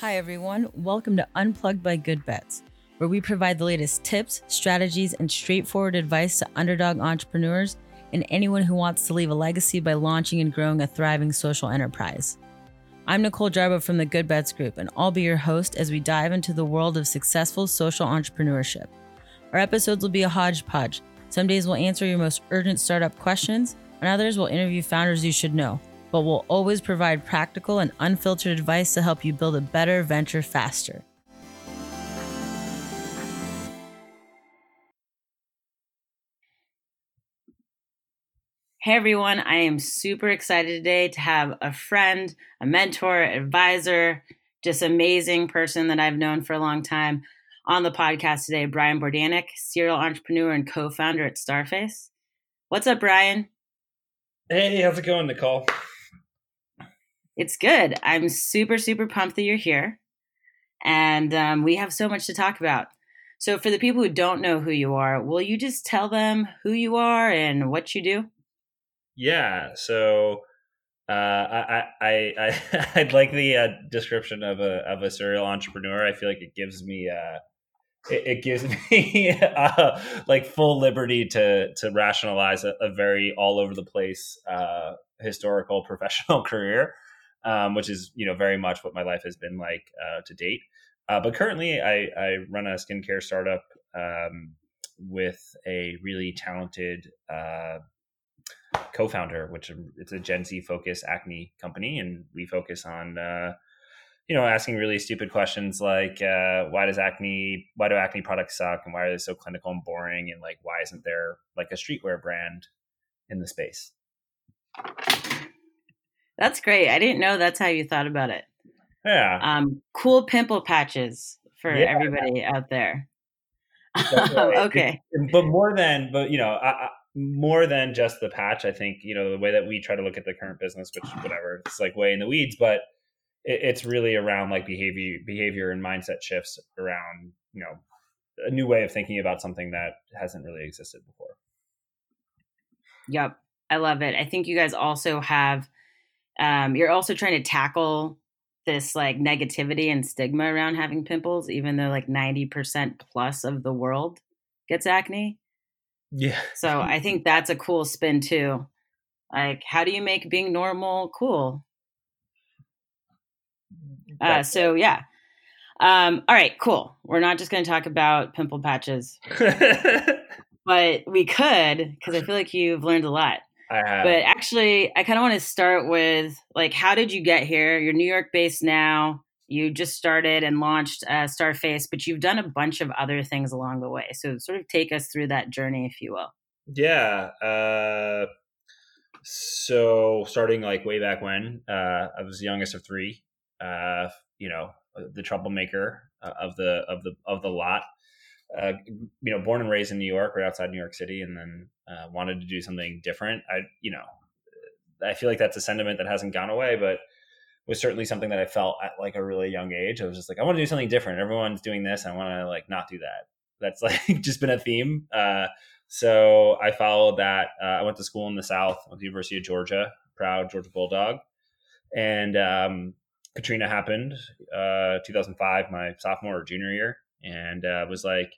Hi, everyone. Welcome to Unplugged by Good Bets, where we provide the latest tips, strategies, and straightforward advice to underdog entrepreneurs and anyone who wants to leave a legacy by launching and growing a thriving social enterprise. I'm Nicole Jarbo from the Good Bets Group, and I'll be your host as we dive into the world of successful social entrepreneurship. Our episodes will be a hodgepodge. Some days we'll answer your most urgent startup questions, and others we'll interview founders you should know but we'll always provide practical and unfiltered advice to help you build a better venture faster. Hey everyone, I am super excited today to have a friend, a mentor, advisor, just amazing person that I've known for a long time on the podcast today, Brian Bordainick, serial entrepreneur and co founder at Starface. What's up, Brian? Hey, how's it going, Nicole? It's good. I'm super, super pumped that you're here. And um, we have so much to talk about. So, for the people who don't know who you are, will you just tell them who you are and what you do? Yeah. So, uh, I, I, I, I'd like the uh, description of a of a serial entrepreneur. I feel like it gives me uh, it, it gives me uh, like full liberty to to rationalize a, a very all over the place uh, historical professional career um, which is you know very much what my life has been like uh, to date. Uh, but currently, I, I, run a skincare startup um, with a really talented uh, co-founder, which it's a Gen Z focused acne company, and we focus on uh, you know asking really stupid questions like uh, why does acne why do acne products suck and why are they so clinical and boring and like why isn't there like a streetwear brand in the space that's great. I didn't know that's how you thought about it. Yeah. Um, cool pimple patches for yeah. everybody out there. okay. It, but more than, but you know, I, I, more than just the patch, I think you know the way that we try to look at the current business, which whatever, it's like way in the weeds, but it, it's really around like behavior, behavior and mindset shifts around you know a new way of thinking about something that hasn't really existed before. Yep, I love it. I think you guys also have um, you're also trying to tackle this like negativity and stigma around having pimples, even though like 90% plus of the world gets acne. Yeah. So I think that's a cool spin too. Like, how do you make being normal cool? Uh, so yeah. Um, all right, cool. We're not just going to talk about pimple patches, but we could because I feel like you've learned a lot. But actually, I kind of want to start with like, how did you get here? You're New York based now. You just started and launched uh, Starface, but you've done a bunch of other things along the way. So, sort of take us through that journey, if you will. Yeah. Uh, so, starting like way back when, uh, I was the youngest of three. Uh, you know, the troublemaker uh, of the of the of the lot uh, you know, born and raised in New York, right outside New York City, and then uh, wanted to do something different. I, you know, I feel like that's a sentiment that hasn't gone away, but was certainly something that I felt at like a really young age. I was just like, I want to do something different. Everyone's doing this. I want to like not do that. That's like just been a theme. Uh, so I followed that. Uh, I went to school in the South, at the University of Georgia, proud Georgia Bulldog, and um, Katrina happened, uh, 2005, my sophomore or junior year and uh, was like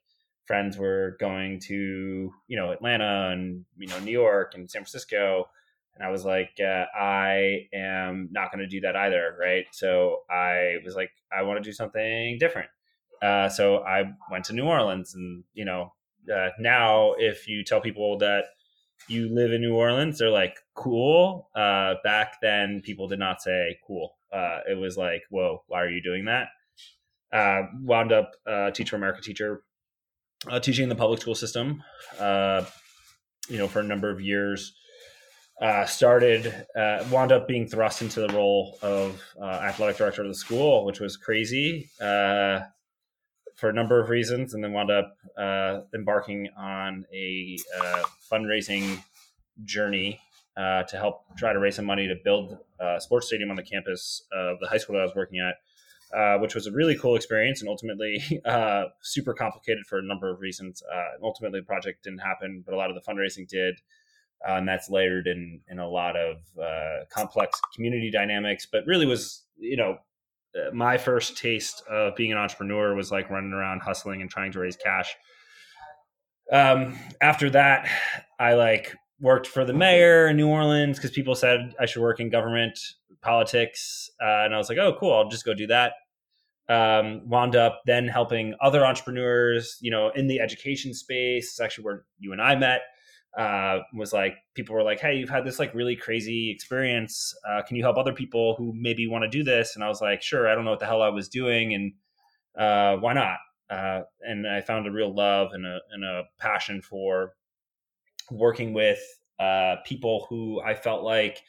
friends were going to you know Atlanta and you know New York and San Francisco, and I was like, uh, I am not going to do that either, right? So I was like, I want to do something different. Uh, so I went to New Orleans, and you know, uh, now if you tell people that you live in New Orleans, they're like, cool. Uh, back then, people did not say cool. Uh, it was like, whoa, why are you doing that? Uh, wound up uh, Teach For America teacher, uh, teaching in the public school system, uh, you know, for a number of years. Uh, started, uh, wound up being thrust into the role of athletic director of the school, which was crazy for a number of reasons, and then wound up embarking on a fundraising journey uh, to help try to raise some money to build a sports stadium on the campus of the high school that I was working at. Uh, which was a really cool experience and ultimately uh, super complicated for a number of reasons. Uh, ultimately, the project didn't happen, but a lot of the fundraising did. Uh, and that's layered in in a lot of uh, complex community dynamics, but really was you know my first taste of being an entrepreneur was like running around hustling and trying to raise cash. Um, after that, I like worked for the mayor in New Orleans because people said I should work in government politics, uh, and I was like, oh, cool, I'll just go do that. Um, wound up then helping other entrepreneurs, you know, in the education space. It's actually where you and I met uh, was like people were like, "Hey, you've had this like really crazy experience. Uh, can you help other people who maybe want to do this?" And I was like, "Sure." I don't know what the hell I was doing, and uh, why not? Uh, and I found a real love and a and a passion for working with uh, people who I felt like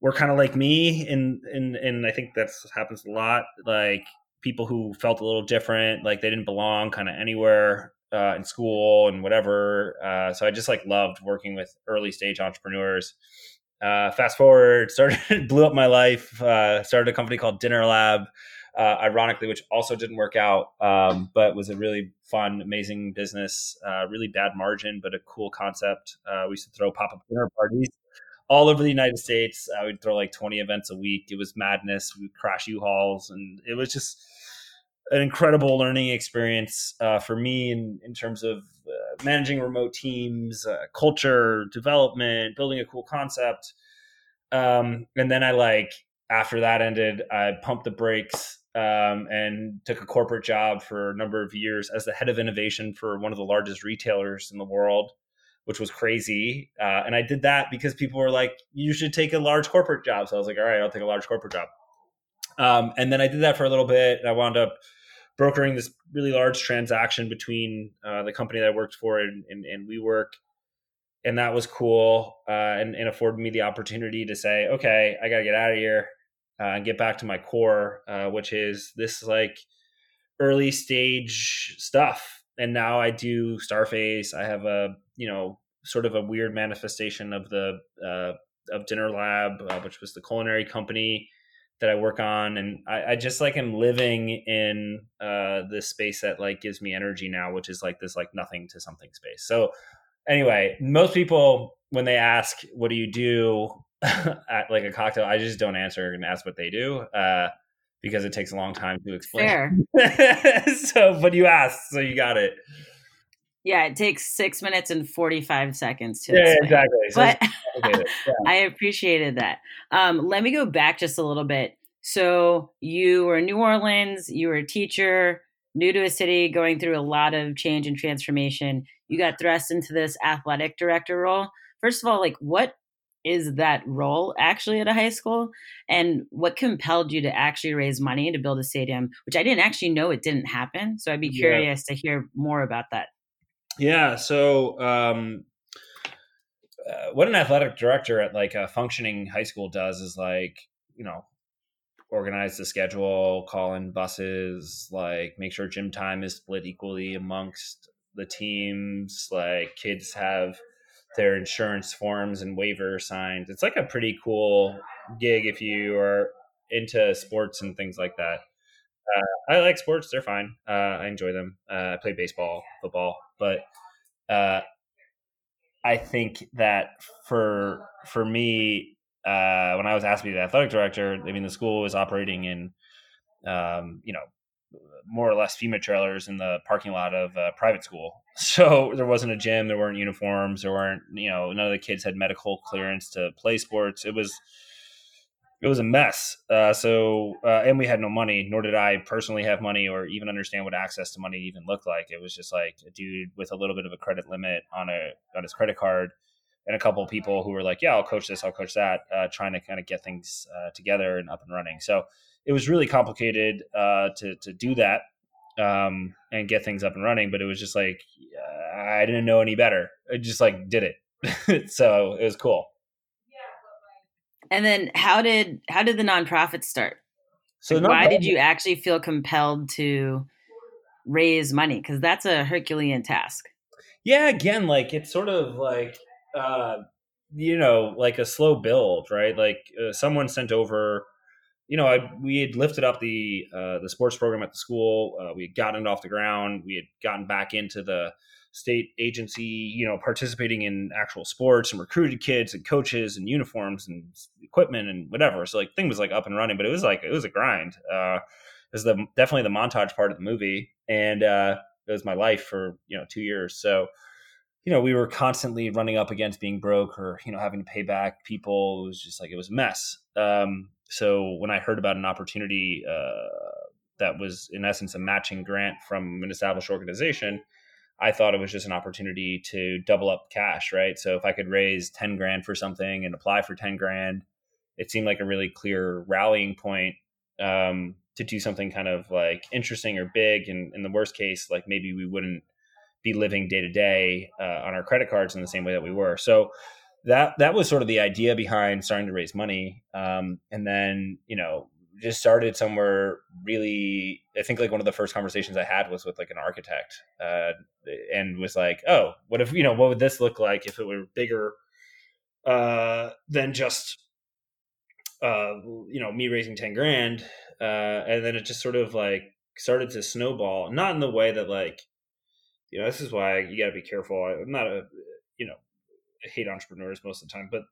were kind of like me, and and and I think that happens a lot. Like people who felt a little different, like they didn't belong kind of anywhere uh, in school and whatever. Uh, so I just like loved working with early stage entrepreneurs. Uh, fast forward, started blew up my life. Uh, started a company called Dinner Lab, uh, ironically, which also didn't work out, um, but was a really fun, amazing business. Uh, really bad margin, but a cool concept. we used to throw pop up dinner parties all over the United States. I would throw like 20 events a week. It was madness. We would crash U-Hauls, and it was just an incredible learning experience uh, for me in, in terms of uh, managing remote teams, uh, culture development, building a cool concept. Um, and then I like after that ended, I pumped the brakes um, and took a corporate job for a number of years as the head of innovation for one of the largest retailers in the world, which was crazy. Uh, and I did that because people were like, "You should take a large corporate job." So I was like, "All right, I'll take a large corporate job." Um, and then I did that for a little bit, and I wound up brokering this really large transaction between uh, the company that I worked for and, and, and WeWork. And that was cool uh, and, and, afforded me the opportunity to say, okay, I got to get out of here uh, and get back to my core, uh, which is this like early stage stuff. And now I do Starface. I have a, you know, sort of a weird manifestation of the, uh, of Dinner Lab, uh, which was the culinary company that I work on, and I, I just like am living in uh, this space that like gives me energy now, which is like this like nothing to something space. So anyway, most people when they ask what do you do at like a cocktail, I just don't answer and ask what they do uh, because it takes a long time to explain. Fair. so, but you asked, so you got it. Yeah, it takes six minutes and 45 seconds to yeah, explain. exactly. So but yeah. I appreciated that. Um, let me go back just a little bit. So you were in New Orleans, you were a teacher, new to a city, going through a lot of change and transformation. You got thrust into this athletic director role. First of all, like what is that role actually at a high school? And what compelled you to actually raise money to build a stadium, which I didn't actually know it didn't happen. So I'd be curious yeah. to hear more about that. Yeah. So, um, uh, what an athletic director at like a functioning high school does is like, you know, organize the schedule, call in buses, like make sure gym time is split equally amongst the teams. Like kids have their insurance forms and waiver signs. It's like a pretty cool gig if you are into sports and things like that. Uh, I like sports; they're fine. Uh, I enjoy them. Uh, I play baseball, football, but uh, I think that for for me, uh, when I was asked to be the athletic director, I mean the school was operating in, um, you know, more or less FEMA trailers in the parking lot of a private school. So there wasn't a gym, there weren't uniforms, there weren't you know none of the kids had medical clearance to play sports. It was it was a mess. Uh, so, uh, and we had no money, nor did I personally have money or even understand what access to money even looked like. It was just like a dude with a little bit of a credit limit on a on his credit card, and a couple of people who were like, "Yeah, I'll coach this, I'll coach that," uh, trying to kind of get things uh, together and up and running. So it was really complicated uh, to to do that um, and get things up and running. But it was just like I didn't know any better. I just like did it. so it was cool. And then how did how did the nonprofit start? So like, why did you actually feel compelled to raise money? Because that's a Herculean task. Yeah, again, like it's sort of like uh, you know, like a slow build, right? Like uh, someone sent over you know, I, we had lifted up the uh, the sports program at the school. Uh, we had gotten it off the ground. We had gotten back into the state agency, you know, participating in actual sports and recruited kids and coaches and uniforms and equipment and whatever. So like thing was like up and running, but it was like it was a grind. Uh, it was the definitely the montage part of the movie, and uh, it was my life for you know two years. So you know, we were constantly running up against being broke or, you know, having to pay back people. It was just like, it was a mess. Um, so when I heard about an opportunity uh, that was, in essence, a matching grant from an established organization, I thought it was just an opportunity to double up cash, right? So if I could raise 10 grand for something and apply for 10 grand, it seemed like a really clear rallying point um, to do something kind of like interesting or big. And in the worst case, like maybe we wouldn't be living day to day on our credit cards in the same way that we were. So that that was sort of the idea behind starting to raise money. Um, and then you know just started somewhere really. I think like one of the first conversations I had was with like an architect, uh, and was like, oh, what if you know what would this look like if it were bigger uh, than just uh, you know me raising ten grand, uh, and then it just sort of like started to snowball, not in the way that like you know, this is why you got to be careful. I'm not a, you know, hate entrepreneurs most of the time, but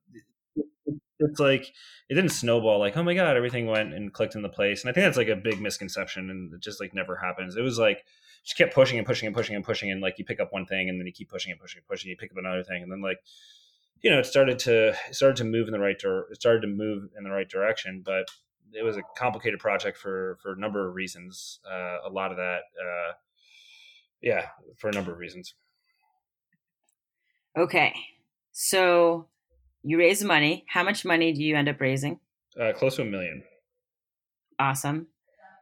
it's like it didn't snowball. Like, oh my god, everything went and clicked in the place. And I think that's like a big misconception, and it just like never happens. It was like just kept pushing and pushing and pushing and pushing, and like you pick up one thing, and then you keep pushing and pushing and pushing. You pick up another thing, and then like you know, it started to it started to move in the right dir- it started to move in the right direction, but it was a complicated project for for a number of reasons. Uh, a lot of that. Uh, yeah, for a number of reasons. Okay. So you raise money. How much money do you end up raising? Uh, close to a million. Awesome.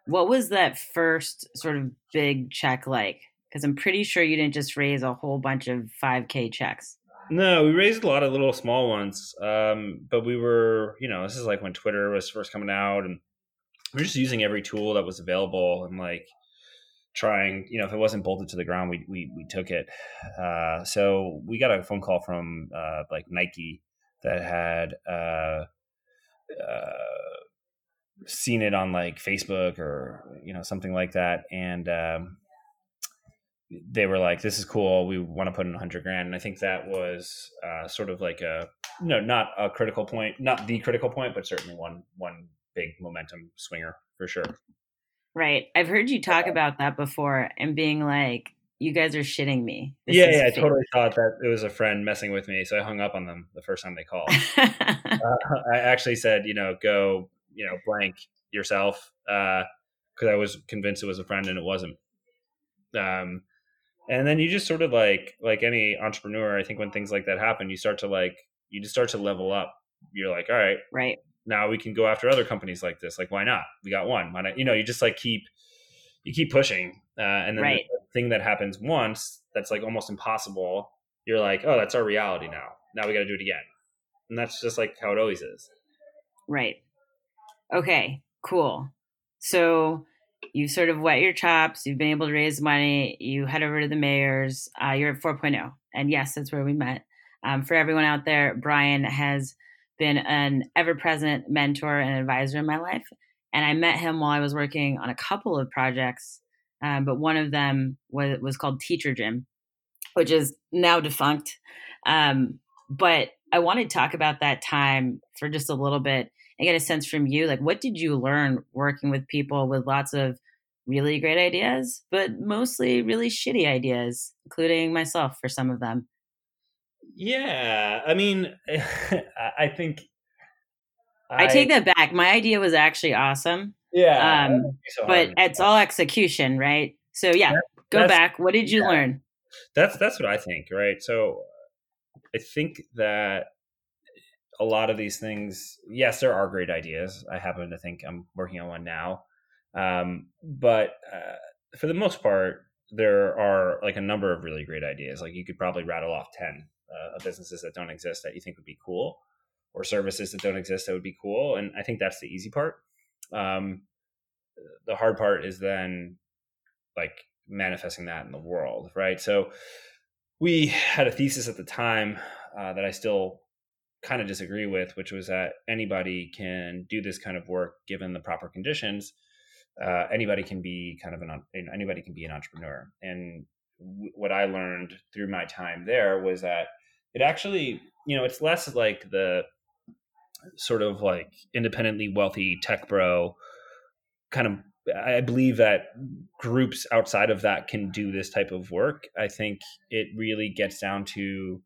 What was that first sort of big check like? Because I'm pretty sure you didn't just raise a whole bunch of 5K checks. No, we raised a lot of little small ones. Um, but we were, you know, this is like when Twitter was first coming out and we are just using every tool that was available and like trying you know if it wasn't bolted to the ground we we, we took it. Uh, so we got a phone call from uh, like nike that had uh, uh, seen it on like facebook or you know something like that. And um, they were like this is cool. We want to put in 100 grand. And i think that was uh, sort of like a you know not a critical point not the critical point but certainly one one big momentum swinger for sure Right. I've heard you talk about that before and being like, you guys are shitting me. This yeah, yeah, I totally thought that it was a friend messing with me. So I hung up on them the first time they called. uh, I actually said, you know, go, you know, blank yourself. Uh, cause I was convinced it was a friend and it wasn't. Um, and then you just sort of like, like any entrepreneur, I think when things like that happen, you start to like, you just start to level up. You're like, all right, right now we can go after other companies like this. Like, why not? We got one. Why not? You know, you just like keep you keep pushing, uh, and then right. the thing that happens once that's like almost impossible. You're like, oh, that's our reality now. Now we got to do it again, and that's just like how it always is. Right. Okay. Cool. So you sort of wet your chops. You've been able to raise money. You head over to the mayor's. Uh, you're at 4.0, and yes, that's where we met. Um, for everyone out there, Brian has been an ever present mentor and advisor in my life. And I met him while I was working on a couple of projects, um, but one of them was, was called Teacher Gym, which is now defunct. Um, but I want to talk about that time for just a little bit and get a sense from you. Like, what did you learn working with people with lots of really great ideas, but mostly really shitty ideas, including myself for some of them? Yeah, I mean, I think I, I, take that back. My idea was actually awesome. Yeah, um, so but it's all execution, right? So yeah, that, go back. What did you yeah, learn? That's that's what I think, right? So I think that a lot of these things, yes, there are great ideas. I happen to think I'm working on one now, um, but uh, for the most part, there are like a number of really great ideas. Like you could probably rattle off ten uh, businesses that don't exist that you think would be cool or services that don't exist that would be cool and i think that's the easy part um, the hard part is then like manifesting that in the world right so we had a thesis at the time uh, that i still kind of disagree with, which was that anybody can do this kind of work given the proper conditions. Uh, anybody can be kind of an anybody can be an entrepreneur. And w- what I learned through my time there was that it actually, you know, it's less like the sort of like independently wealthy tech bro kind of I believe that groups outside of that can do this type of work. I think it really gets down to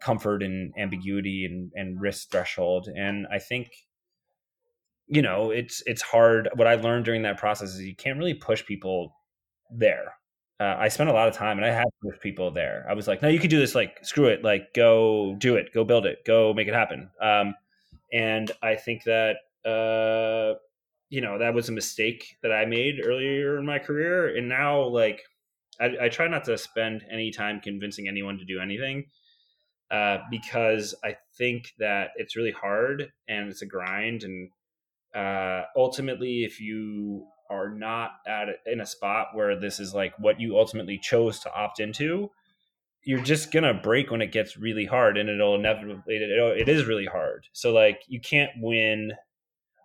comfort and ambiguity and, and risk threshold. And I think, you know, it's it's hard. What I learned during that process is you can't really push people there. Uh, I spent a lot of time and I had pushed people there. I was like, no, you could do this. Like, screw it. Like, go do it. Go build it. Go make it happen. Um, and I think that uh, you know that was a mistake that I made earlier in my career, and now like I, I try not to spend any time convincing anyone to do anything uh, because I think that it's really hard and it's a grind, and uh, ultimately, if you are not at in a spot where this is like what you ultimately chose to opt into, you're just gonna break when it gets really hard, and it'll inevitably it, it is really hard. So like you can't win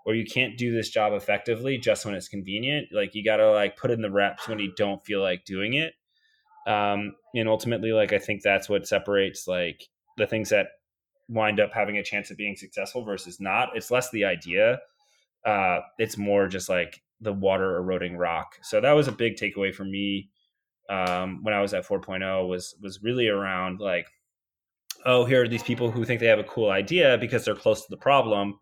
or you can't do this job effectively just when it's convenient. Like you got to like put in the reps when you don't feel like doing it. Um, and ultimately, like I think that's what separates like the things that wind up having a chance of being successful versus not. It's less the idea. Uh, it's more just like the water eroding rock. So that was a big takeaway for me um, when I was at 4.0 was was really around like, oh, here are these people who think they have a cool idea because they're close to the problem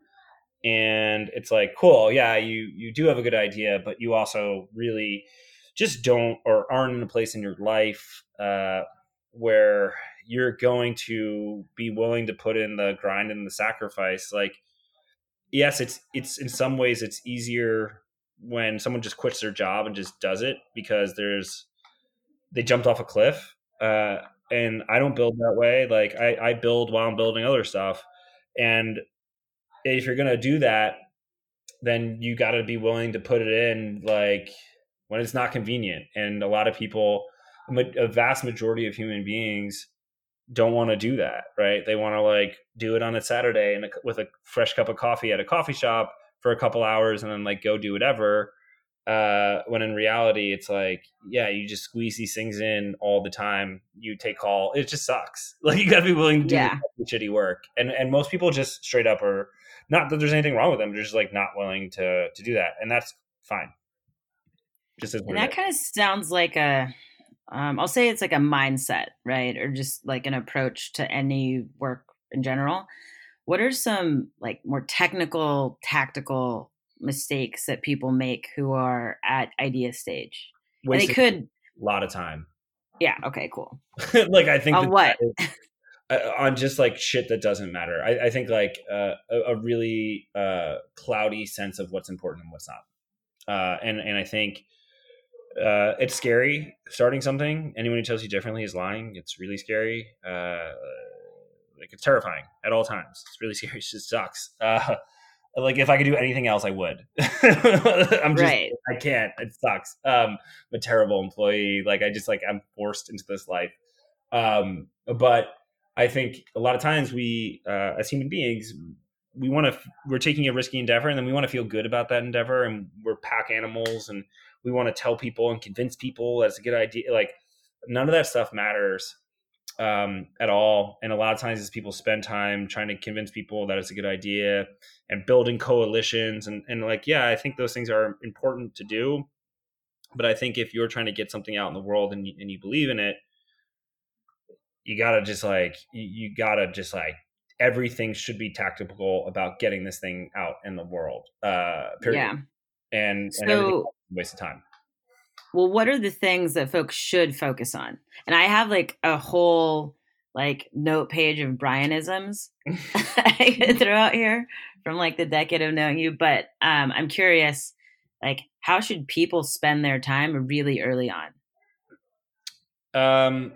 and it's like cool yeah you you do have a good idea but you also really just don't or aren't in a place in your life uh, where you're going to be willing to put in the grind and the sacrifice like yes it's it's in some ways it's easier when someone just quits their job and just does it because there's they jumped off a cliff uh, and i don't build that way like I, I build while i'm building other stuff and if you're to do that, then you got to be willing to put it in like when it's not convenient. And a lot of people, a vast majority of human beings don't want to do that, right? They want to like do it on a Saturday and with a fresh cup of coffee at a coffee shop for a couple hours and then like go do whatever. Uh, when in reality, it's like, yeah, you just squeeze these things in all the time. You take call. It just sucks. Like you got to be willing to do yeah. shitty work. And and most people just straight up are not that there's anything wrong with them, they're just like not willing to to do that, and that's fine. Just as that kind of sounds like a, um, I'll say it's like a mindset, right, or just like an approach to any work in general. What are some like more technical, tactical mistakes that people make who are at idea stage? they could a lot of time. Yeah. Okay. Cool. like I think on what uh, on just like shit that doesn't matter. I, I think like uh, a, a, really uh, cloudy sense of what's important and what's not. Uh, and and I think uh, it's scary starting something. Anyone who tells you differently is lying. It's really scary. Uh, like it's terrifying at all times. It's really scary. It just sucks. like if I could do anything else, I would. I'm just right. I can't. It sucks. Um, I'm a terrible employee. Like I just like I'm forced into this life. Um, but I think a lot of times we, uh, as human beings, we want to, we're taking a risky endeavor and then we want to feel good about that endeavor and we're pack animals and we want to tell people and convince people that's a good idea. Like none of that stuff matters um, at all. And a lot of times as people spend time trying to convince people that it's a good idea and building coalitions and, and like, yeah, I think those things are important to do. But I think if you're trying to get something out in the world and you, and you believe in it, you gotta just like you, you gotta just like everything should be tactical about getting this thing out in the world. Uh, period. Yeah. And, so, and waste of time. Well, what are the things that folks should focus on? And I have like a whole like note page of Brianisms I could throw out here from like the decade of knowing you. But um, I'm curious, like, how should people spend their time really early on? Um,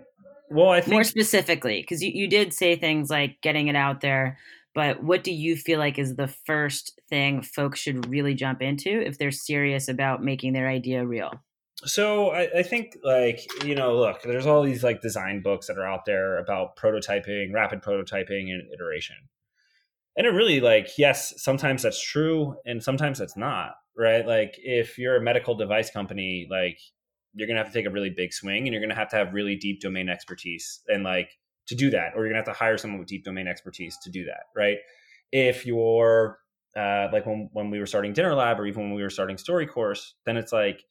well, I think more specifically, because you, you did say things like getting it out there, but what do you feel like is the first thing folks should really jump into if they're serious about making their idea real? So I, I, think like you know, look, there's all these like design books that are out there about prototyping, rapid prototyping, and iteration. and it really like yes sometimes that's true and sometimes that's not right like if you're a medical device company like you're gonna have to take a really big swing and you're gonna have to have really deep domain expertise and like to do that or you're gonna have to hire someone with deep domain expertise to do that right if you're uh, like when, when we were starting dinner lab or even when we were starting story course then it's like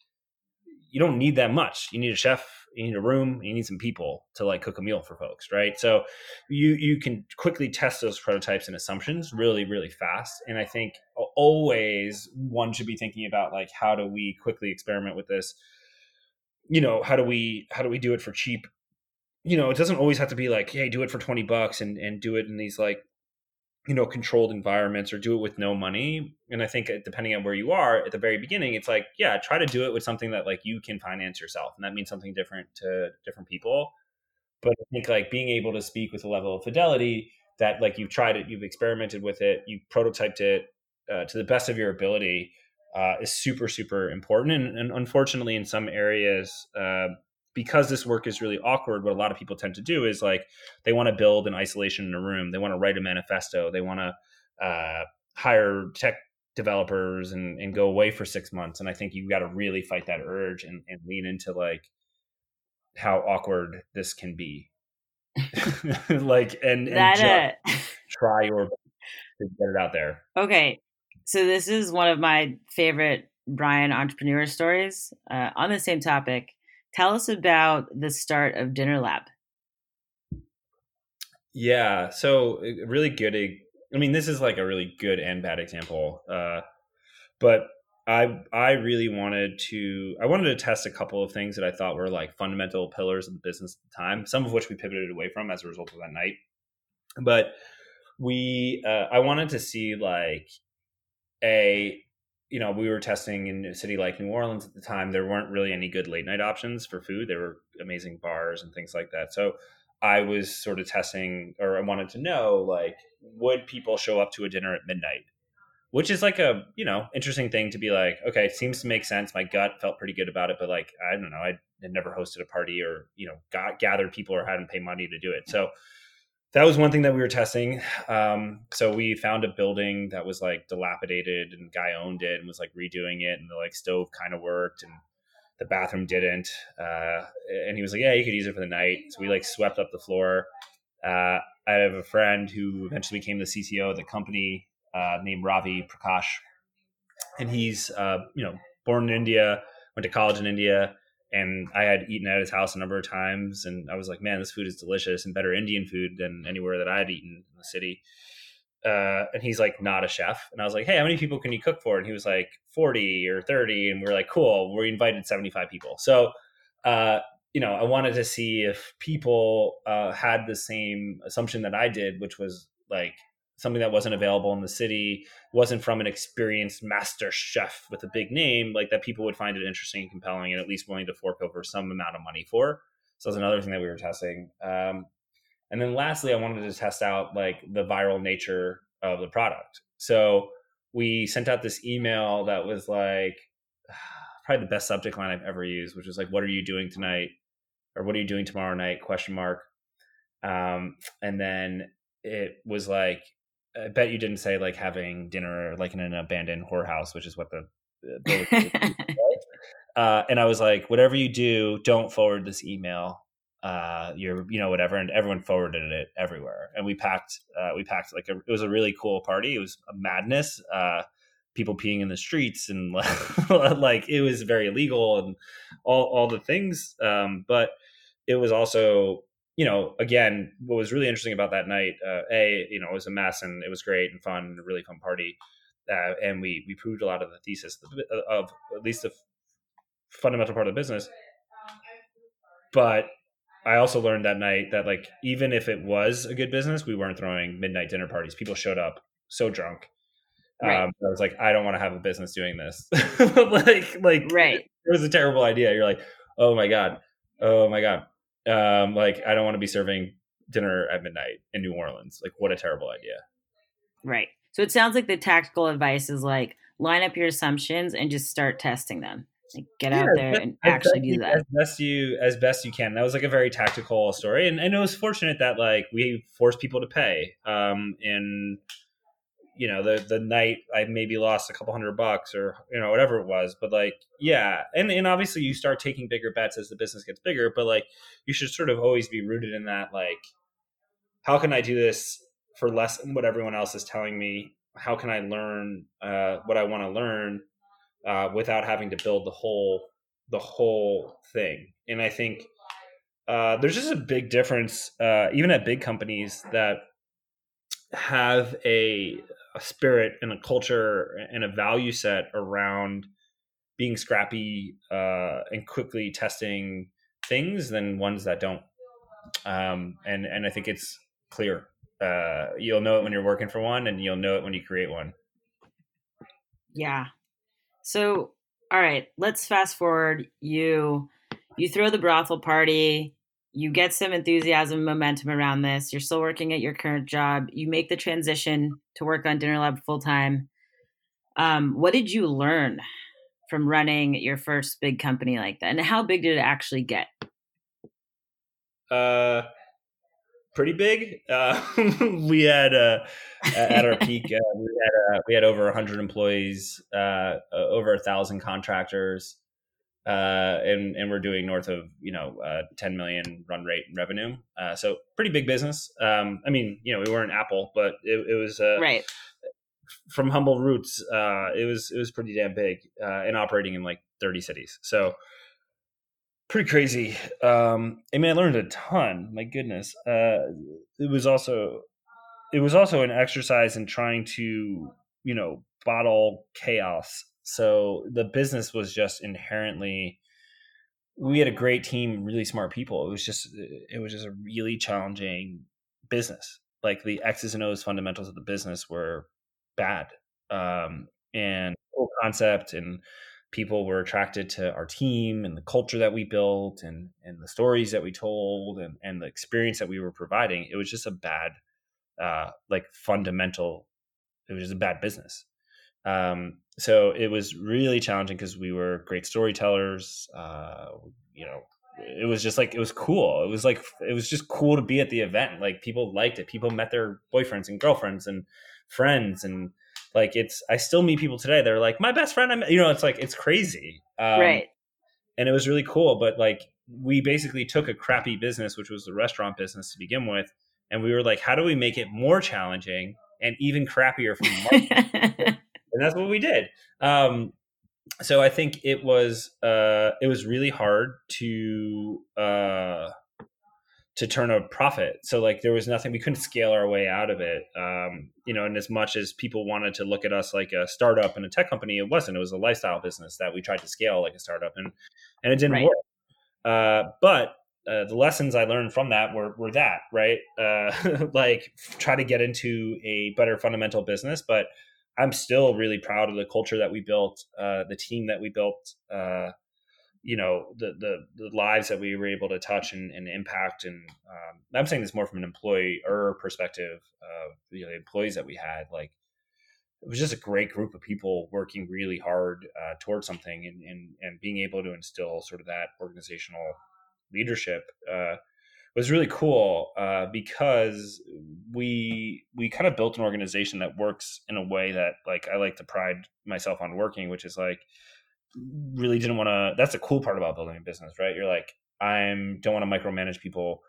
you don't need that much. You need a chef you need a room you need some people to like cook a meal for folks right? So you you can quickly test those prototypes and assumptions really really fast. And i think always one should be thinking about like how do we quickly experiment with this? You know how do we how do we do it for cheap? You know it doesn't always have to be like hey do it for 20 bucks and and do it in these like you know controlled environments or do it with no money. And i think uh, depending on where you are at the very beginning it's like yeah try to do it with something that like you can finance yourself. And that means something different to different people. But i think like being able to speak with a level of fidelity that like you've tried it you've experimented with it you prototyped it uh, to the best of your ability uh, is super super important. And, and, unfortunately in some areas uh, because this work is really awkward, what a lot of people tend to do is like they want to build an isolation in a room. They want to write a manifesto. They want to uh, hire tech developers and, and go away for six months. And I think you've got to really fight that urge and, and lean into like how awkward this can be. like and, and that, uh... try your to get it out there. Okay. So this is one of my favorite Brian entrepreneur stories. Uh, on the same topic, Tell us about the start of Dinner Lab. Yeah, so uh, really good. I mean, this is like a really good and bad example, uh, but I I really wanted to I wanted to test a couple of things that I thought were like fundamental pillars of the business at the time. Some of which we pivoted away from as a result of that night, but we uh, I wanted to see like a you know, we were testing in a city like New Orleans at the time. There weren't really any good late night options for food. There were amazing bars and things like that. So I was sort of testing, or I wanted to know, like, would people show up to a dinner at midnight? Which is like a you know interesting thing to be like. Okay, it seems to make sense. My gut felt pretty good about it, but like I don't know, I had never hosted a party or you know got gathered people or hadn't paid money to do it. So that was one thing that we were testing. Um, so we found a building that was like dilapidated and guy owned it and was like redoing it and the like stove kind of worked and the bathroom didn't. Uh, and he was like, yeah, you could use it for the night. So we like swept up the floor. Uh, I have a friend who eventually became the CTO of the company uh, named Ravi Prakash. And he's, uh, you know, born in India, went to college in India, and I had eaten at his house a number of times, and I was like, man, this food is delicious and better Indian food than anywhere that I had eaten in the city. Uh, and he's like not a chef, and I was like, hey, how many people can you cook for? And he was like forty or thirty, and we are like, cool, we invited seventy five people. So, uh, you know, I wanted to see if people uh, had the same assumption that I did, which was like something that wasn't available in the city, wasn't from an experienced master chef with a big name, like that people would find it interesting and compelling and at least willing to fork over some amount of money for. So that's another thing that we were testing. Um, and then lastly, I wanted to test out like the viral nature of the product. So we sent out this email that was like probably the best subject line I've ever used, which was like, "What are you doing tonight?" or "What are you doing tomorrow night?" Question mark. Um, and then it was like I bet you didn't say like having dinner like in an abandoned whorehouse, which is what the. uh, and I was like, whatever you do, don't forward this email. Uh, you're, you know, whatever, and everyone forwarded it everywhere. And we packed, uh, we packed like a, it was a really cool party. It was a madness. Uh, people peeing in the streets and like it was very illegal and all all the things. Um, but it was also you know, again, what was really interesting about that night, uh, a, you know, it was a mess and it was great and fun, a really fun party, uh, and we we proved a lot of the thesis of at least the fundamental part of the business. But I also learned that night that like even if it was a good business, we weren't throwing midnight dinner parties. People showed up so drunk. Right. Um, I was like, I don't want to have a business doing this. like, like, right? It was a terrible idea. You're like, oh my god, oh my god um, like I don't want to be serving dinner at midnight in New Orleans. Like what a terrible idea. Right. So it sounds like the tactical advice is like line up your assumptions and just start testing them. Like get yeah, out there and actually do that as best you as best you can. That was like a very tactical story, and, and it was fortunate that like we forced people to pay. Um, and you know the the night I maybe lost a couple hundred bucks or you know whatever it was, but like yeah, and and obviously you start taking bigger bets as the business gets bigger, but like you should sort of always be rooted in that like how can I do this for less than what everyone else is telling me? How can I learn uh, what I want to learn uh, without having to build the whole the whole thing? And I think uh, there's just a big difference, uh, even at big companies that have a, a spirit and a culture and a value set around being scrappy uh, and quickly testing things than ones that don't. Um, and and I think it's clear. Uh, you'll know it when you're working for one, and you'll know it when you create one. Yeah. So, all right, let's fast forward. You you throw the brothel party. You get some enthusiasm, momentum around this. You're still working at your current job. You make the transition to work on Dinner Lab full time. Um, what did you learn from running your first big company like that, and how big did it actually get? Uh, pretty big. Uh, we had uh, at our peak, uh, we had uh, we had over 100 employees, uh, over a thousand contractors, uh, and and we're doing north of you know 10 million run rate revenue. so pretty big business. Um, I mean, you know, we weren't Apple, but it, it was right from humble roots. it was it was pretty damn big and operating in like 30 cities. So pretty crazy. Um, I mean, I learned a ton. My goodness, uh, it was also it was also an exercise in trying to you know bottle chaos. So the business was just inherently. We had a great team, really smart people. It was just it was just a really challenging business. Like the X's and O's fundamentals of the business were bad, um, and whole concept and people were attracted to our team and the culture that we built and and the stories that we told and and the experience that we were providing it was just a bad uh like fundamental it was just a bad business um so it was really challenging because we were great storytellers uh you know it was just like it was cool it was like it was just cool to be at the event like people liked it people met their boyfriends and girlfriends and friends and like it's I still meet people today. They're like my best friend. I'm you know it's like it's crazy. Um, right. And it was really cool. But like we basically took a crappy business, which was the restaurant business to begin with, and we were like, how do we make it more challenging and even crappier for from and that's what we did. Um, so I think it was uh, it was really hard to uh, to turn a profit. So like there was nothing we couldn't scale our way out of it. Um, you know, and as much as people wanted to look at us like a startup and a tech company, it wasn't. It was a lifestyle business that we tried to scale like a startup, and and it didn't right. work. Uh, but uh, the lessons I learned from that were were that right, uh, like try to get into a better fundamental business, but. I'm still really proud of the culture that we built, uh, the team that we built, uh, you know the the, the lives that we were able to touch and, and impact. And um, i'm saying this more from an employer perspective you know, the employees that we had. Like it was just a great group of people working really hard uh, towards something and, and and being able to instill sort of that organizational leadership uh, was really cool uh, because we we kind of built an organization that works in a way that like I like to pride myself on working, which is like really didn't want to that's the cool part about building a business right? You're like i'm don't want to micromanage people.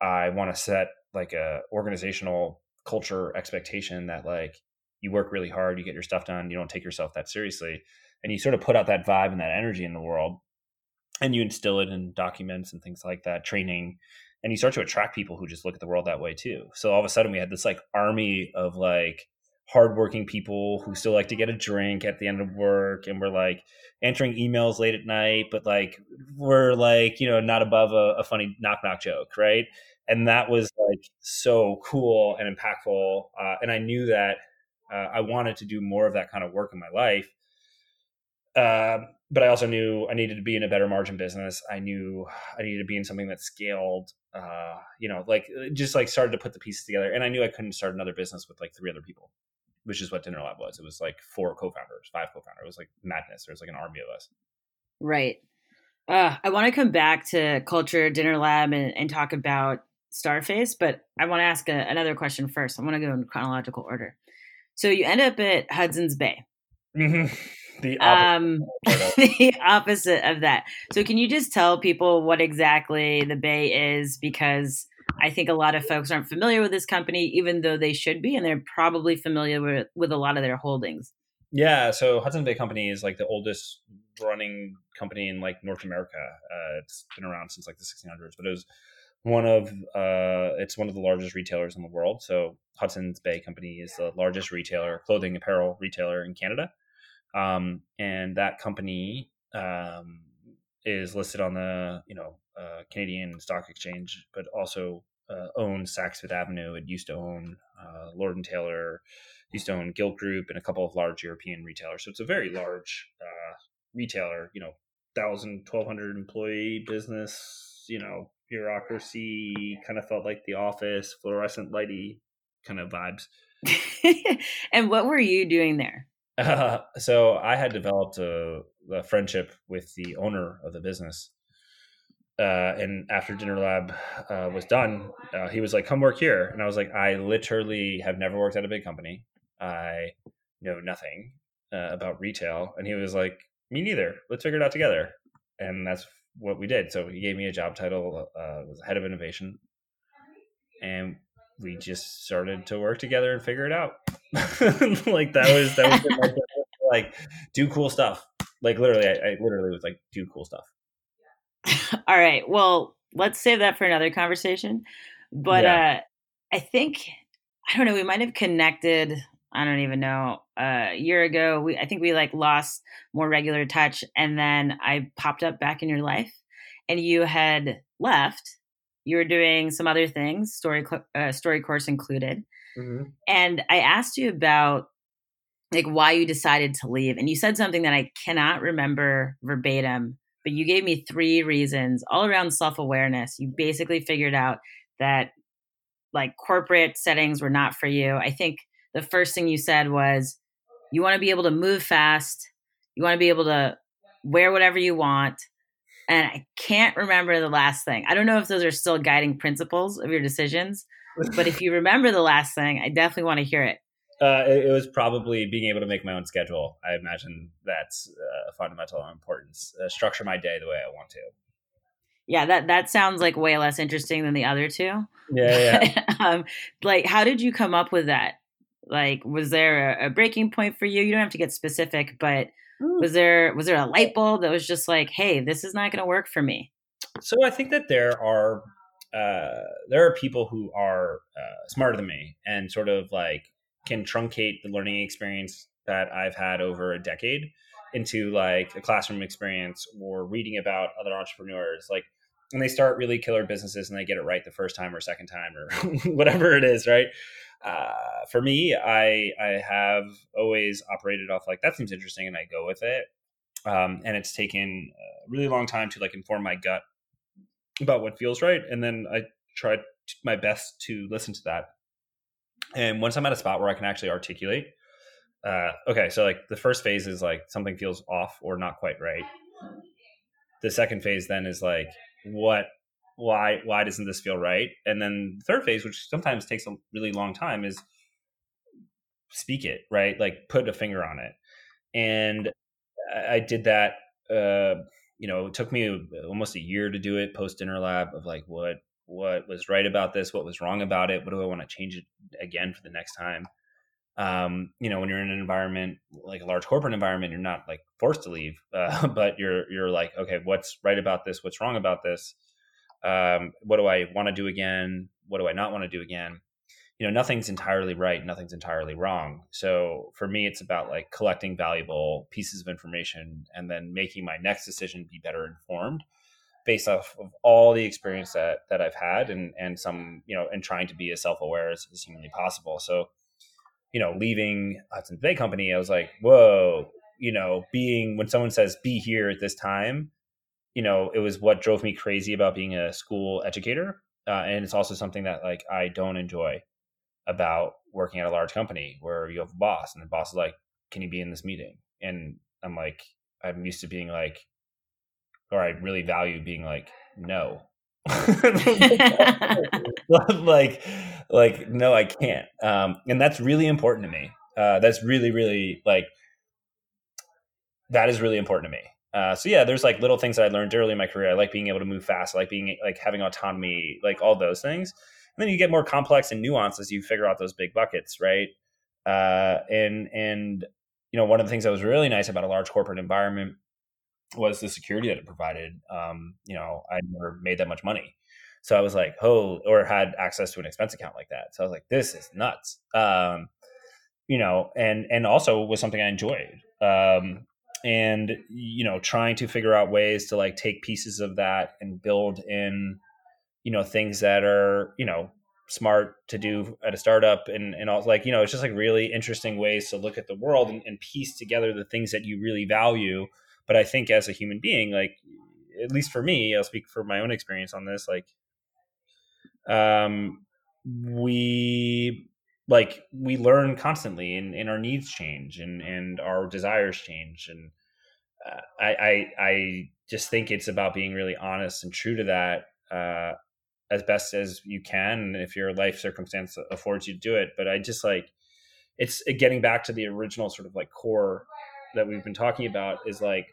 I want to set like a organizational culture expectation that like you work really hard you get your stuff done you don't take yourself that seriously. And you sort of put out that vibe and that energy in the world and you instill it in documents and things like that training and you start to attract people who just look at the world that way too. So all of a sudden we had this like army of like hardworking people who still like to get a drink at the end of work and we're like answering emails late at night but like we're like you know not above a, a funny knock knock joke right? And that was like so cool and impactful uh, and i knew that uh, i wanted to do more of that kind of work in my life uh, but i also knew i needed to be in a better margin business i knew i needed to be in something that scaled uh, you know like just like started to put the pieces together and i knew i couldn't start another business with like three other people which is what Dinner Lab was. It was like four co-founders, five co-founders. It was like madness. There was like an army of us. Right. Uh, I want to come back to culture, Dinner Lab, and, and talk about Starface, but I want to ask a, another question first. I want to go in chronological order. So you end up at Hudson's Bay. Mm-hmm. The opposite. Um, the opposite of that. So can you just tell people what exactly the Bay is? Because I think a lot of folks aren't familiar with this company, even though they should be, and they're probably familiar with, with a lot of their holdings. Yeah, so Hudson Bay Company is like the oldest running company in like North America. Uh, it's been around since like the 1600s, but it was one of uh, it's one of the largest retailers in the world. So Hudson's Bay Company is the largest retailer, clothing apparel retailer in Canada, um, and that company um, is listed on the you know uh, Canadian Stock Exchange, but also uh, owns Saks Fifth Avenue. It used to own uh, Lord and Taylor, used to own Gilt Group, and a couple of large European retailers. So it's a very large uh, retailer. You know, thousand, twelve hundred employee business. You know, bureaucracy. Kind of felt like The Office, fluorescent lighty kind of vibes. and what were you doing there? Uh, so I had developed a, a, friendship with the owner of the business. Uh, and after Dinner Lab uh, was done, uh, he was like, "Come work here," and I was like, "I literally have never worked at a big company. I know nothing uh, about retail." And he was like, "Me neither. Let's figure it out together." And that's what we did. So he gave me a job title, uh, was head of innovation, and we just started to work together and figure it out. like that was that was like, like do cool stuff. Like literally, I, I literally was like do cool stuff. All right. Well, let's save that for another conversation. But yeah. uh, I think I don't know. We might have connected. I don't even know. Uh, a year ago, we I think we like lost more regular touch, and then I popped up back in your life, and you had left. You were doing some other things, story uh, story course included, mm-hmm. and I asked you about like why you decided to leave, and you said something that I cannot remember verbatim, but you gave me three reasons all around self awareness. You basically figured out that like corporate settings were not for you. I think the first thing you said was you want to be able to move fast, you want to be able to wear whatever you want. And I can't remember the last thing. I don't know if those are still guiding principles of your decisions, but if you remember the last thing, I definitely want to hear it. Uh, it, it, was probably being able to make my own schedule. I imagine that's uh, a fundamental importance. Uh, structure my day the way I want to. Yeah, that that sounds like way less interesting than the other two. Yeah, yeah. um, like, how did you come up with that? Like, was there a, a, breaking point for you? You don't have to get specific, but mm. was there was there a light bulb that was just like, hey, this is not going to work for me? So I think that there are uh, there are people who are uh, smarter than me and sort of like can truncate the learning experience that I've had over a decade into like a classroom experience or reading about other entrepreneurs like and they start really killer businesses and they get it right the first time or second time or whatever it is right uh, for me i i have always operated off like that seems interesting and i go with it um, and it's taken a really long time to like inform my gut about what feels right and then i try my best to listen to that and once I'm at a spot where I can actually articulate, uh, okay, so like the first phase is like something feels off or not quite right. The second phase then is like, what, why, why doesn't this feel right? And then the third phase, which sometimes takes a really long time, is speak it, right? Like put a finger on it. And I did that. Uh, you know, it took me almost a year to do it post dinner lab of like what what was right about this, what was wrong about it, what do I want to change it again for the next time. Um, you know, when you're in an environment like a large corporate environment, you're not like forced to leave, uh, but you're you're like, okay, what's right about this? What's wrong about this? Um, what do I want to do again? What do I not want to do again? You know, nothing's entirely right, nothing's entirely wrong. So for me, it's about like collecting valuable pieces of information and then making my next decision be better informed based off of all the experience that that I've had and and some you know and trying to be as self aware as, as humanly possible. So, you know, leaving Hudson Bay Company, I was like, whoa, you know, being when someone says be here at this time, you know, it was what drove me crazy about being a school educator, uh, and it's also something that like I don't enjoy about working at a large company where you have a boss and the boss is like, can you be in this meeting? And I'm like, I'm used to being like or I really value being like, no. like like no i can't um, and that's really important to me Uh, that's really, really like that is really important to me. Uh, so yeah, there's like little things that I learned early in my career. I like being able to move fast. I like being like having autonomy, like all those things. And then you get more complex and nuanced as you figure out those big buckets, right? Uh, and and you know, one of the things that was really nice about a large corporate environment was the security that it provided. Um, you know, I never made that much money. So I was like, oh, or had access to an expense account like that. So I was like, this is nuts. Um, you know, and and also was something I enjoyed. Um, and you know, trying to figure out ways to like take pieces of that and build in, you know, things that are, you know, smart to do at a startup and and all like, you know, it's just like really interesting ways to look at the world and, and piece together the things that you really value. But I think as a human being, like at least for me, I'll speak for my own experience on this, like um, we like we learn constantly and, and our needs change and, and our desires change and uh, I, I i just think it's about being really honest and true to that uh, as best as you can if your life circumstance affords you to do it. But i just like it's getting back to the original sort of like core that we've been talking about is like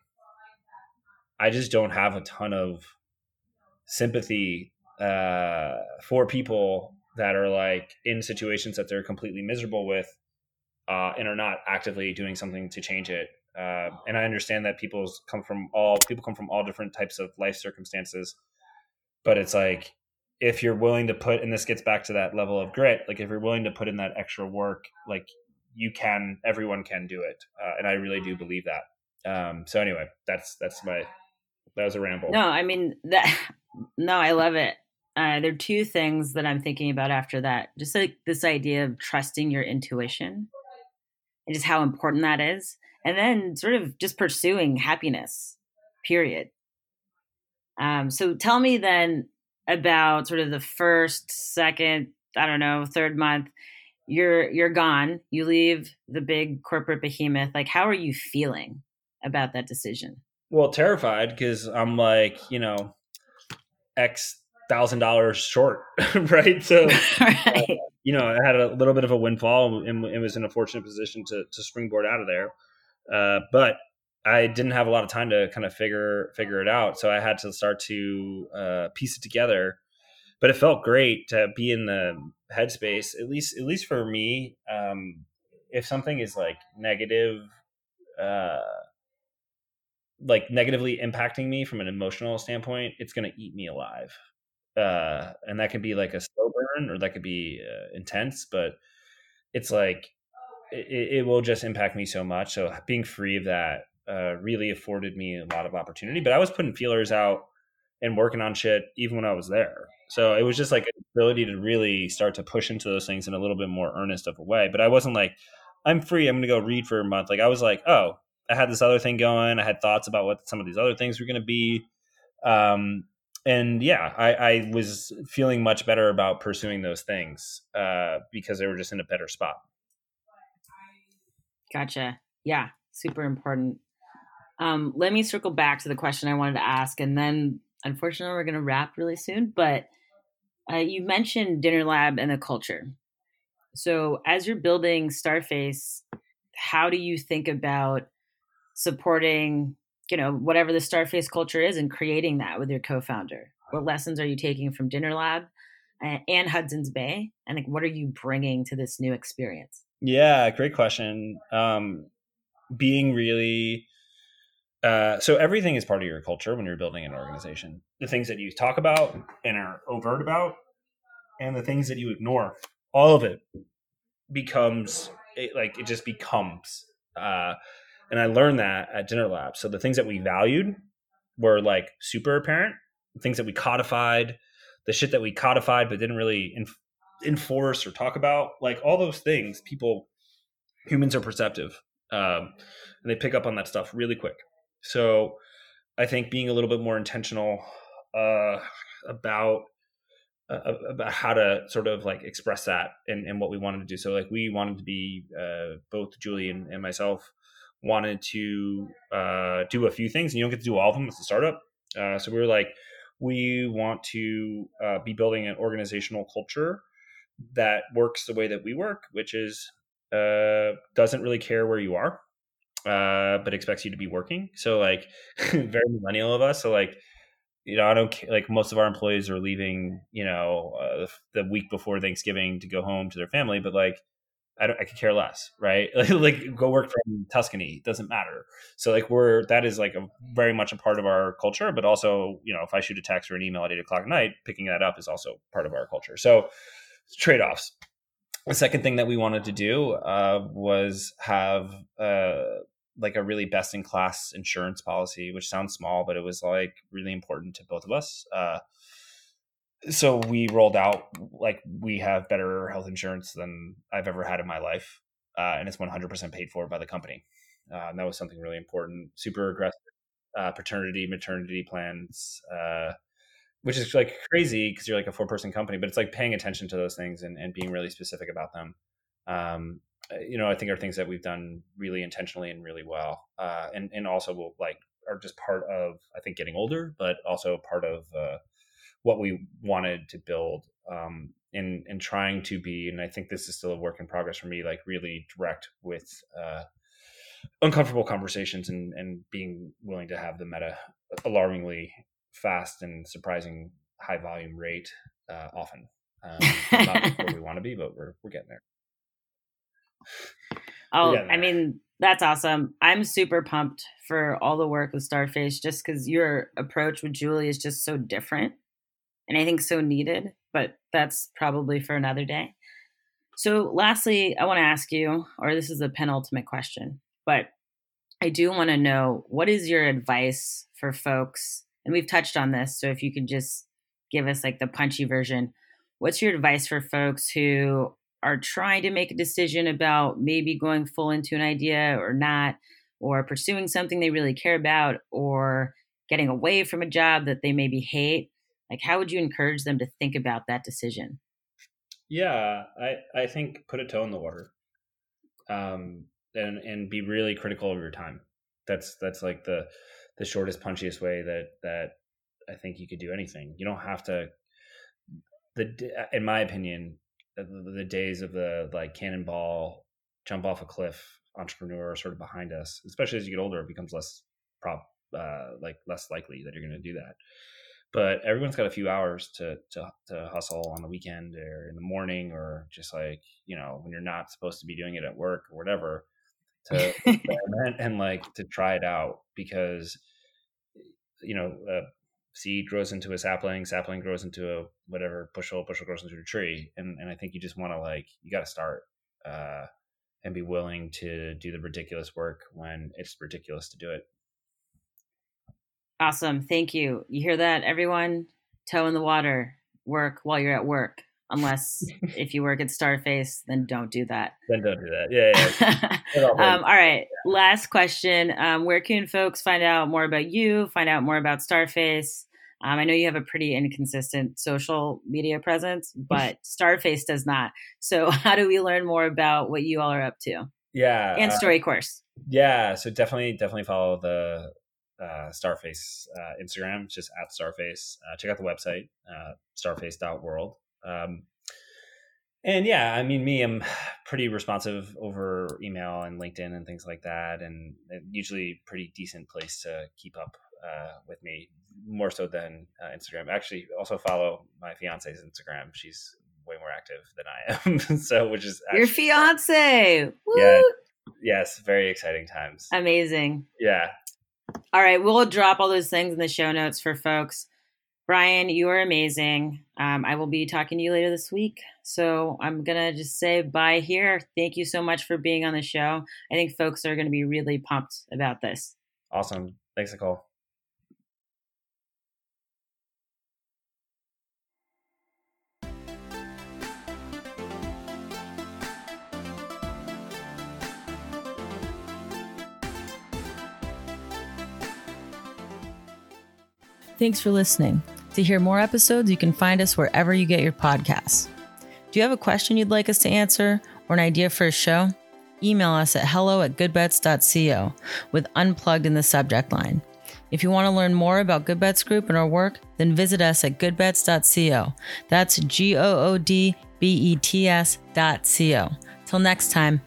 i just don't have a ton of sympathy uh, for people that are like in situations that they're completely miserable with uh, and are not actively doing something to change it. Uh, and I understand that people come from all people come from all different types of life circumstances, but it's like if you're willing to put, and this gets back to that level of grit, like if you're willing to put in that extra work, like you can, everyone can do it, uh, and I really do believe that. Um, so anyway, that's that's my that was a ramble. No, I mean that. No, I love it. Uh, there are two things that I'm thinking about after that. Just like this idea of trusting your intuition and just how important that is. And then sort of just pursuing happiness, period. Um, so tell me then about sort of the first, second, I don't know, third month. You're you're gone. You leave the big corporate behemoth. Like, how are you feeling about that decision? Well, terrified because I'm like, you know, X thousand dollars short, right? So, right. Uh, you know, I had a little bit of a windfall and, and, was in a fortunate position to to springboard out of there. Uh, but I didn't have a lot of time to kind of figure figure it out, so I had to start to uh, piece it together. But it felt great to be in the headspace, at least at least for me. Um, if something is like negative, uh, like negatively impacting me from an emotional standpoint, it's going to eat me alive uh, and that can be like a slow burn or that could be uh, intense but it's like it, it, will just impact me so much so being free of that uh, really afforded me a lot of opportunity but i was putting feelers out and working on shit even when i was there so it was just like an ability to really start to push into those things in a little bit more earnest of a way but i wasn't like i'm free i'm gonna go read for a month like i was like oh i had this other thing going i had thoughts about what some of these other things were gonna be um, and yeah, I, I, was feeling much better about pursuing those things uh, because they were just in a better spot. Gotcha. Yeah, super important. Um, let me circle back to the question I wanted to ask, and then unfortunately, we're going to wrap really soon. But uh, you mentioned Dinner Lab and the culture. So, as you're building Starface, how do you think about supporting you know whatever the starface culture is and creating that with your co-founder? What lessons are you taking from dinner lab and hudson's bay? And like what are you bringing to this new experience? Yeah great question. Um being really uh, so everything is part of your culture when you're building an organization. The things that you talk about and are overt about and the things that you ignore all of it becomes it, like it just becomes uh, and I learned that at Dinner Lab. So the things that we valued were like super apparent, things that we codified, the shit that we codified but didn't really enforce or talk about, like all those things. People, humans are perceptive, um, and they pick up on that stuff really quick. So I think being a little bit more intentional uh, about uh, about how to sort of like express that and, and what we wanted to do. So like we wanted to be uh, both Julie and, and myself wanted to uh, do a few things, and you don't get to do all of them as a startup. Uh, so we were like, we want to uh, be building an organizational culture that works the way that we work, which is uh, doesn't really care where you are, uh, but expects you to be working. So like very millennial of us. So like you know, I don't care, like most of our employees are leaving, you know, uh, the, the, week before Thanksgiving to go home to their family, but like, I don't, I could care less, right? like, go work from Tuscany, doesn't matter. So like, we're that is like a very much a part of our culture, but also, you know, if I shoot a text or an email at eight o'clock at night, picking that up is also part of our culture. So trade offs. The second thing that we wanted to do uh, was have uh, like a really best in class insurance policy, which sounds small, but it was like really important to both of us. Uh, so we rolled out like we have better health insurance than I've ever had in my life, uh, and it's 100% paid for by the company. Uh, and that was something really important. Super aggressive uh, paternity, maternity plans, uh, which is like crazy because you're like a four person company, but it's like paying attention to those things and, and being really specific about them. Um, uh, you know, I think are things that we've done really intentionally and really well, uh, and and also will like are just part of I think getting older, but also part of what we wanted to build um, in in trying to be. And I think this is still a work in progress for me, like really direct with uh, uncomfortable conversations and and being willing to have them at a alarmingly fast and surprising high volume rate uh, often. Um, not where we want to be, but we're we're getting there. Oh, I mean, that's awesome. I'm super pumped for all the work with Starface just because your approach with Julie is just so different and I think so needed, but that's probably for another day. So, lastly, I want to ask you, or this is the penultimate question, but I do want to know what is your advice for folks? And we've touched on this. So, if you could just give us like the punchy version, what's your advice for folks who are trying to make a decision about maybe going full into an idea or not, or pursuing something they really care about, or getting away from a job that they maybe hate, like how would you encourage them to think about that decision? Yeah, I I think put a toe in the water, um, and and be really critical of your time. That's that's like the the shortest, punchiest way that that I think you could do anything. You don't have to. The in my opinion, the, the days of the like cannonball jump off a cliff entrepreneur sort of behind us. Especially as you get older, it becomes less prop uh, like less likely that you're going to do that. But everyone's got a few hours to, to to hustle on the weekend or in the morning or just like you know when you're not supposed to be doing it at work or whatever to and like to try it out because you know uh, seed grows into a sapling, sapling grows into a whatever bushel, bushel grows into a tree. And and I think you just want to like you got to start uh, and be willing to do the ridiculous work when it's ridiculous to do it. Awesome, thank you. You hear that, everyone? Toe in the water, work while you're at work. Unless if you work at Starface, then don't do that. Then don't do that. Yeah. yeah. um, all right. Yeah. Last question. Um, where can folks find out more about you? Find out more about Starface? Um, I know you have a pretty inconsistent social media presence, but Starface does not. So, how do we learn more about what you all are up to? Yeah, and uh, Story uh, Course. Yeah, so definitely, definitely follow the uh, Starface uh, Instagram. It's just at Starface. Uh, check out the website, uh, starface.world. Um, and yeah, I mean, me, I'm pretty responsive over email and LinkedIn and things like that, and usually pretty decent place to keep up uh, with me more so than uh, Instagram. Actually, also follow my fiance's Instagram. She's way more active than I am. so, which is your fiance. Woo! Yeah. Yes. Very exciting times. Amazing. Yeah. All right. We'll drop all those things in the show notes for folks. Brian, you are amazing. Um, I will be talking to you later this week. So I'm going to just say bye here. Thank you so much for being on the show. I think folks are going to be really pumped about this. Awesome. Thanks, Nicole. Thanks for listening. To hear more episodes, you can find us wherever you get your podcasts. Do you have a question you'd like us to answer or an idea for a show? Email us at hello at goodbets.co with unplugged in the subject line. If you want to learn more about Goodbets Group and our work, then visit us at goodbets.co. That's G O O D B E T S.co. Till next time.